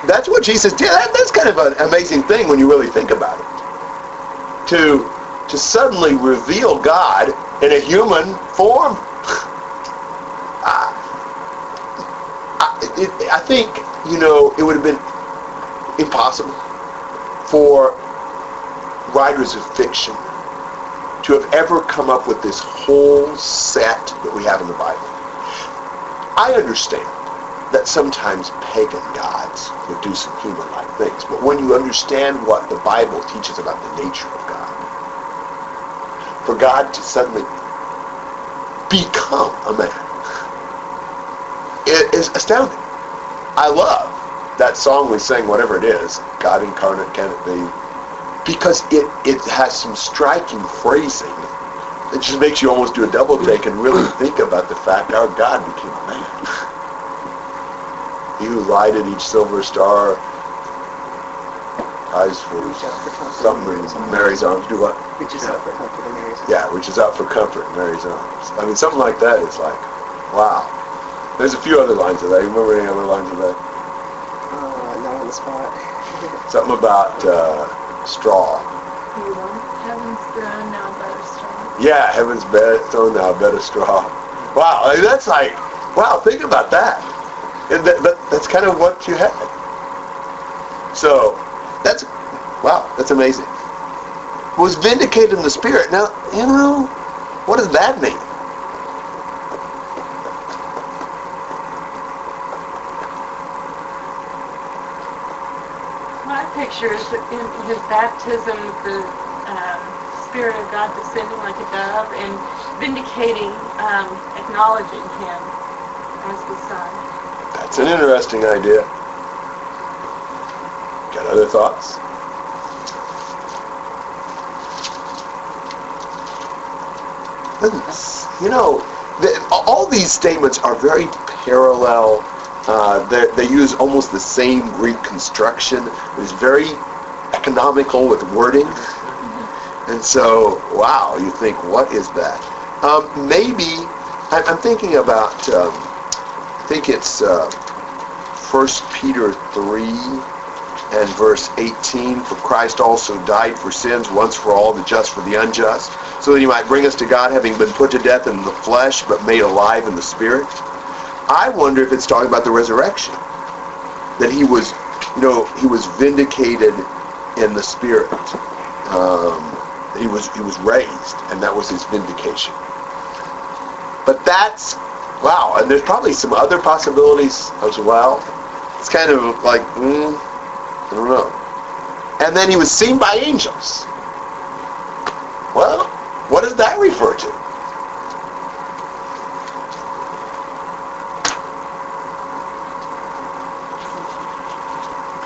that's what Jesus did. That, that's kind of an amazing thing when you really think about it. To to suddenly reveal God in a human form. I, ah. I, it, I think you know it would have been impossible for writers of fiction to have ever come up with this whole set that we have in the Bible. I understand that sometimes pagan gods would do some human-like things, but when you understand what the Bible teaches about the nature for God to suddenly become a man, it is astounding. I love that song we sing, whatever it is, God incarnate can it be, because it, it has some striking phrasing it just makes you almost do a double take and really think about the fact our God became a man. He who lighted each silver star, eyes for something in Mary's arms. Do what? Which is out for comfort in Mary's Yeah, which is out for comfort in Mary's arms. I mean, something like that is like, wow. There's a few other lines of that. You remember any other lines of that? Uh, not on the spot. Something about uh, straw. You want heaven's throne now better strong. Yeah, heaven's bed throne now, better straw. Wow, I mean, that's like, wow, think about that. And that, that. That's kind of what you had. So, that's, wow, that's amazing. Was vindicated in the spirit. Now, you know, What does that mean? My picture is in his baptism, the um, Spirit of God descending like a dove and vindicating, um, acknowledging him as the Son. That's an interesting idea. Other thoughts? You know, the, all these statements are very parallel. Uh, they use almost the same Greek construction. It's very economical with wording. And so, wow, you think, what is that? Um, maybe, I- I'm thinking about, um, I think it's uh, 1 Peter 3 and verse 18, For Christ also died for sins once for all, the just for the unjust, so that he might bring us to God, having been put to death in the flesh, but made alive in the spirit. I wonder if it's talking about the resurrection. That he was, you know, he was vindicated in the spirit. Um, he was he was raised, and that was his vindication. But that's wow, and there's probably some other possibilities as well. It's kind of like, mm, I don't know. And then he was seen by angels. Well, what does that refer to?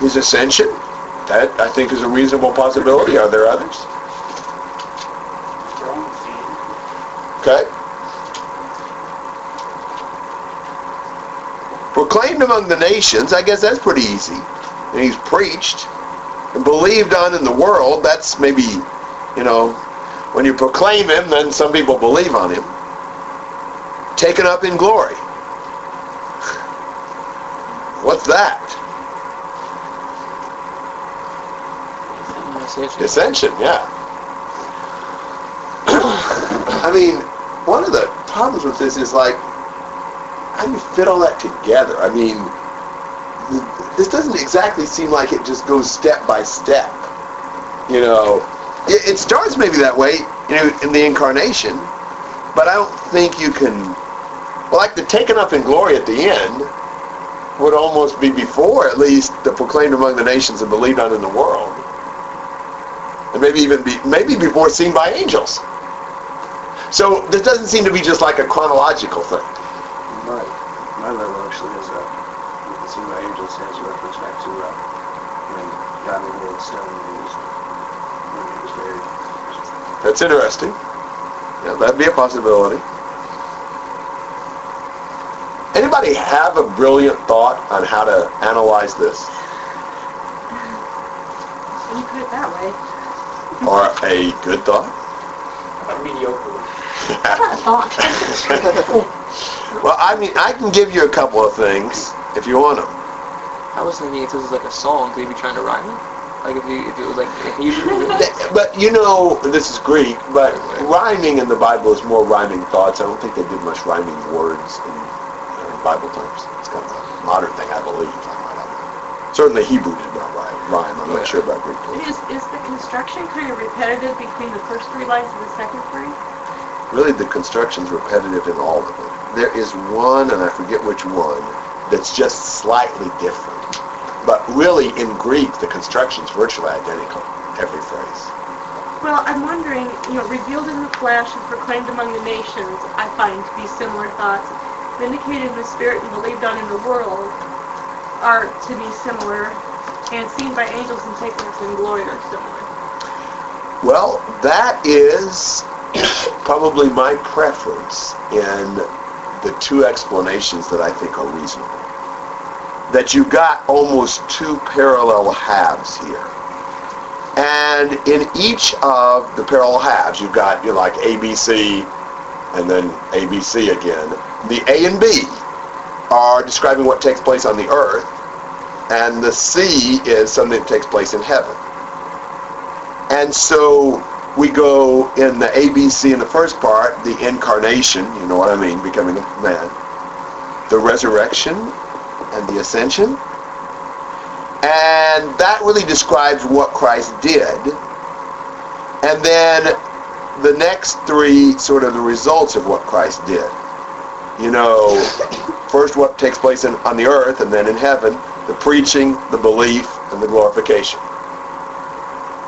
His ascension? That, I think, is a reasonable possibility. Are there others? Okay. Proclaimed among the nations, I guess that's pretty easy. And he's preached and believed on in the world. That's maybe, you know, when you proclaim him, then some people believe on him. Taken up in glory. What's that? Ascension. Ascension, yeah. I mean, one of the problems with this is like, how do you fit all that together? I mean, this doesn't exactly seem like it just goes step by step. You know, it, it starts maybe that way, you know, in the incarnation, but I don't think you can. Well, like the taken up in glory at the end would almost be before, at least, the proclaimed among the nations and believed on in the world and maybe even be maybe before seen by angels. So this doesn't seem to be just like a chronological thing. Right. my level actually is that you can see my angels has a reference back to uh, when God made the stone and when he was buried. That's interesting. Yeah, that'd be a possibility. Anybody have a brilliant thought on how to analyze this, When you put it that way. or a good thought? A mediocre one. Thought. well, I mean, I can give you a couple of things if you want them. I was thinking if this was like a song, could you be trying to rhyme it? Like if you if it was like if Hebrew. But you know, this is Greek, but rhyming in the Bible is more rhyming thoughts. I don't think they did much rhyming words in, in Bible terms. It's kind of a modern thing, I believe. I might have- Certainly Hebrew did not rhyme. rhyme. I'm not sure about Greek. Is, is the construction kind of repetitive between the first three lines and the second three? Really, the construction's repetitive in all of it. There is one, and I forget which one, that's just slightly different. But really, in Greek, the construction's virtually identical, every phrase. Well, I'm wondering, you know, revealed in the flesh and proclaimed among the nations, I find to be similar thoughts. Vindicated in the spirit and believed on in the world are to be similar, and seen by angels and taken up in glory are similar. Well, that is probably my preference in the two explanations that I think are reasonable. That you've got almost two parallel halves here. And in each of the parallel halves, you've got, you know, like ABC and then ABC again. The A and B are describing what takes place on the earth, and the C is something that takes place in heaven. And so we go in the ABC in the first part, the incarnation, you know what I mean, becoming a man, the resurrection and the ascension. And that really describes what Christ did. And then the next three sort of the results of what Christ did. You know, first what takes place in, on the earth and then in heaven, the preaching, the belief, and the glorification.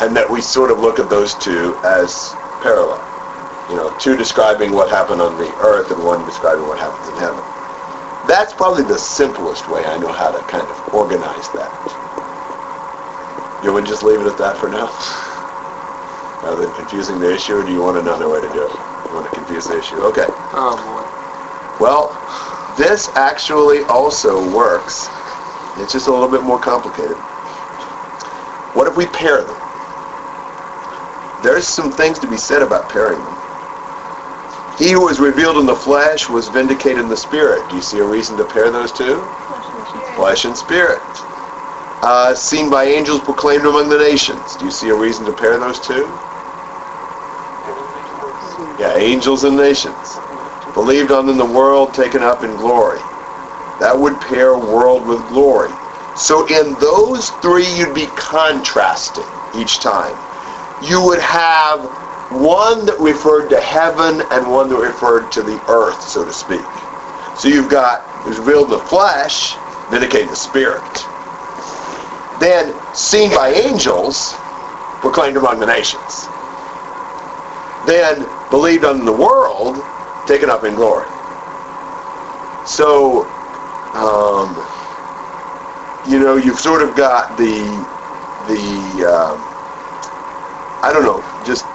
And that we sort of look at those two as parallel. You know, two describing what happened on the earth and one describing what happens in heaven. That's probably the simplest way I know how to kind of organize that. You want to just leave it at that for now? Rather than confusing the issue, or do you want another way to do it? You want to confuse the issue? Okay. Oh boy. Well, this actually also works. It's just a little bit more complicated. What if we pair them? There's some things to be said about pairing them. He who was revealed in the flesh was vindicated in the spirit. Do you see a reason to pair those two? Flesh and spirit. Uh, seen by angels proclaimed among the nations. Do you see a reason to pair those two? Yeah, angels and nations. Believed on in the world, taken up in glory. That would pair world with glory. So in those three, you'd be contrasting each time. You would have one that referred to heaven and one that referred to the earth, so to speak. So you've got, was revealed in the flesh, vindicating the spirit. Then, seen by angels, proclaimed among the nations. Then, believed on the world, taken up in glory. So, um, you know, you've sort of got the, the, um, I don't know, just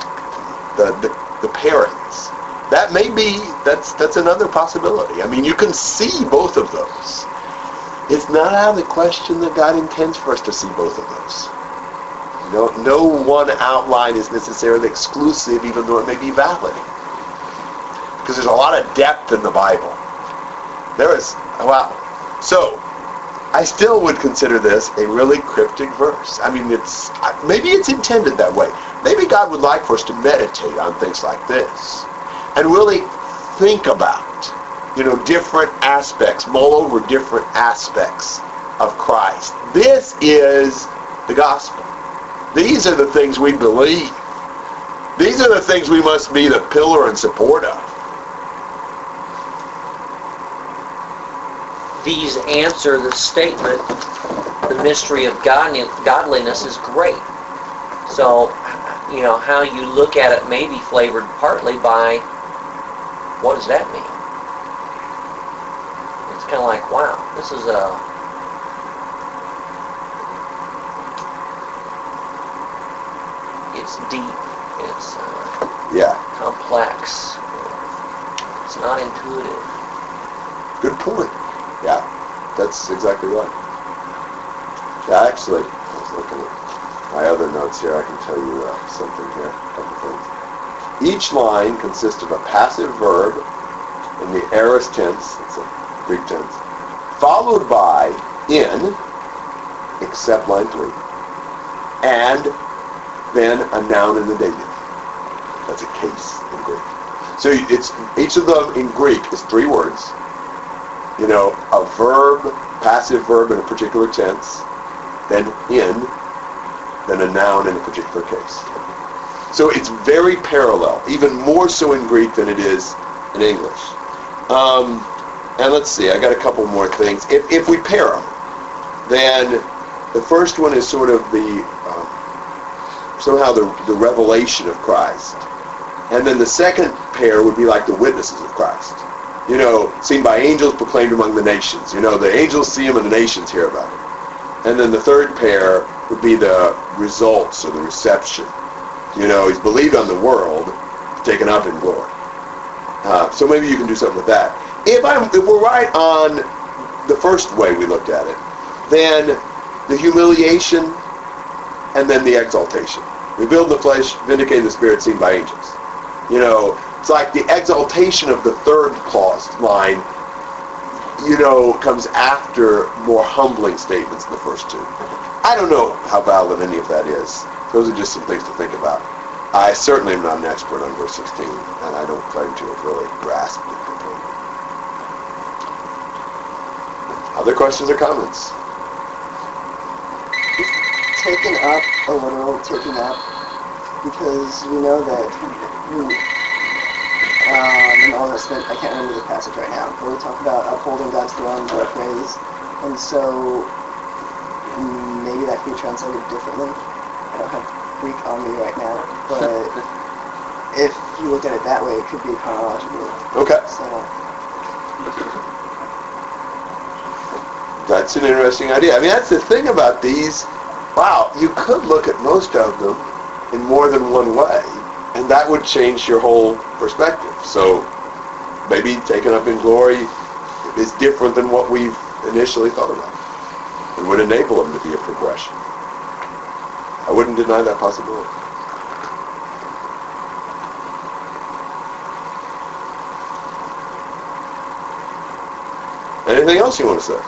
the, the, the pairings. That may be, that's, that's another possibility. I mean, you can see both of those. It's not out of the question that God intends for us to see both of those. No, no one outline is necessarily exclusive, even though it may be valid. Because there's a lot of depth in the Bible. There is, wow. So, I still would consider this a really cryptic verse. I mean, it's maybe it's intended that way. Maybe God would like for us to meditate on things like this and really think about, you know, different aspects, mull over different aspects of Christ. This is the gospel. These are the things we believe. These are the things we must be the pillar and support of. These answer the statement, the mystery of godliness is great. So, you know, how you look at it may be flavored partly by what does that mean? It's kind of like, wow, this is a it's deep, it's uh, Yeah, complex, it's not intuitive. good point. That's exactly right. Yeah, actually, I was looking at my other notes here. I can tell you uh, something here, a couple things. Each line consists of a passive verb in the aorist tense, it's a Greek tense, followed by in, except line three, and then a noun in the dative. That's a case in Greek. So it's each of them in Greek is three words. You know, a verb, passive verb in a particular tense, then in, then a noun in a particular case. So it's very parallel, even more so in Greek than it is in English. Um, and let's see, I got a couple more things. If, if we pair them, then the first one is sort of the um, somehow the, the revelation of Christ. And then the second pair would be like the witnesses of Christ. You know, seen by angels, proclaimed among the nations. You know, the angels see him and the nations hear about him. And then the third pair would be the results or the reception. You know, he's believed on the world, taken up in glory. Uh, so maybe you can do something with that. If, I'm, if we're right on the first way we looked at it, then the humiliation and then the exaltation. Revealed in the flesh, vindicated in the spirit, seen by angels. You know, it's like the exaltation of the third clause line, you know, comes after more humbling statements in the first two. I don't know how valid any of that is. Those are just some things to think about. I certainly am not an expert on verse 16, and I don't claim to have really grasped it completely. Other questions or comments? taken up a literal taking up because we know that who, um, and all this, I can't remember the passage right now, but we talk about upholding God's throne both ways, and so maybe that could be translated differently. I don't have Greek on me right now, but if you look at it that way, it could be chronological. Okay. So, That's an interesting idea. I mean, that's the thing about these. Wow, you could look at most of them in more than one way, and that would change your whole perspective. So maybe taken up in glory is different than what we've initially thought about. It would enable them to be a progression. I wouldn't deny that possibility. Anything else you want to say?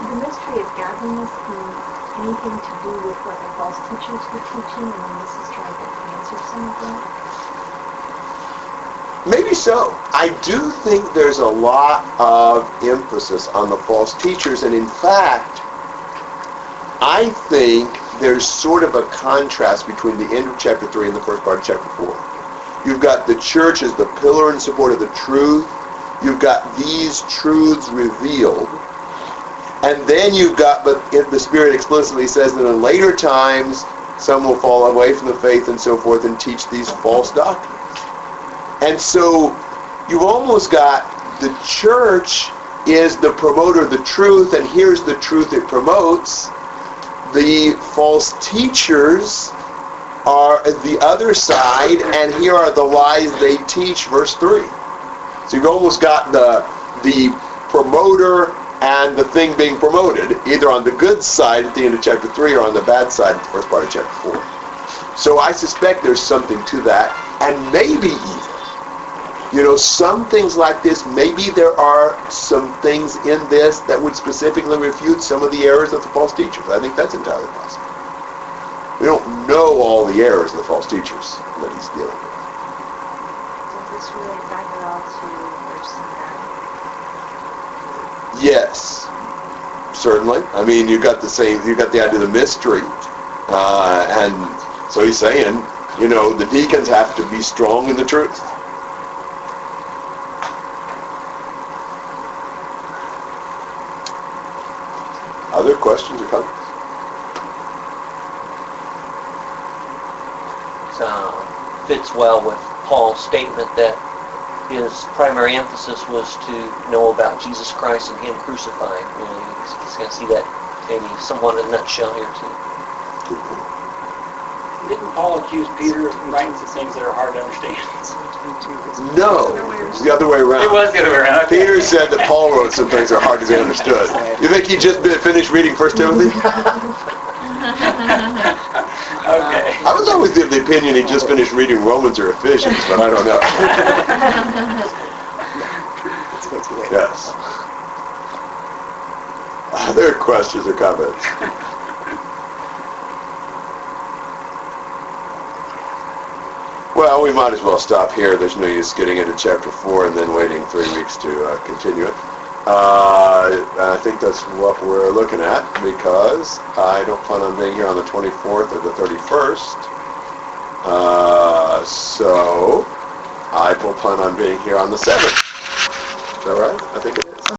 The mystery of godliness and anything to do with what the false teachers were teaching, and this is trying to answer some of that. Maybe so. I do think there's a lot of emphasis on the false teachers, and in fact, I think there's sort of a contrast between the end of chapter 3 and the first part of chapter 4. You've got the church as the pillar and support of the truth. You've got these truths revealed. And then you've got, but the Spirit explicitly says that in later times, some will fall away from the faith and so forth and teach these false doctrines. And so you've almost got the church is the promoter of the truth, and here's the truth it promotes. The false teachers are the other side, and here are the lies they teach, verse 3. So you've almost got the, the promoter and the thing being promoted, either on the good side at the end of chapter 3 or on the bad side at the first part of chapter 4. So I suspect there's something to that, and maybe even, you know, some things like this, maybe there are some things in this that would specifically refute some of the errors of the false teachers. I think that's entirely possible. We don't know all the errors of the false teachers that he's dealing with. Does this relate back at all to verse 9? Yes, certainly. I mean, you got the same. You got the idea of the mystery, uh, and so he's saying, you know, the deacons have to be strong in the truth. Other questions or comments? uh, fits well with Paul's statement that his primary emphasis was to know about Jesus Christ and Him crucified. You know, he's, he's going to see that maybe somewhat in a nutshell here too. Didn't Paul accuse Peter of writing some things that are hard to understand? No, it's the other way around. It was the other way around. okay. Peter said that Paul wrote some things that are hard to be understood. You think he just finished reading First Timothy? Okay. I was always of the opinion he just finished reading Romans or Ephesians, but I don't know. it's way too. Yes. Other questions or comments? Well, we might as well stop here. There's no use getting into chapter four and then waiting three weeks to uh, continue it. Uh, I think that's what we're looking at because I don't plan on being here on the 24th or the 31st. Uh, so I will plan on being here on the 7th. Is that right? I think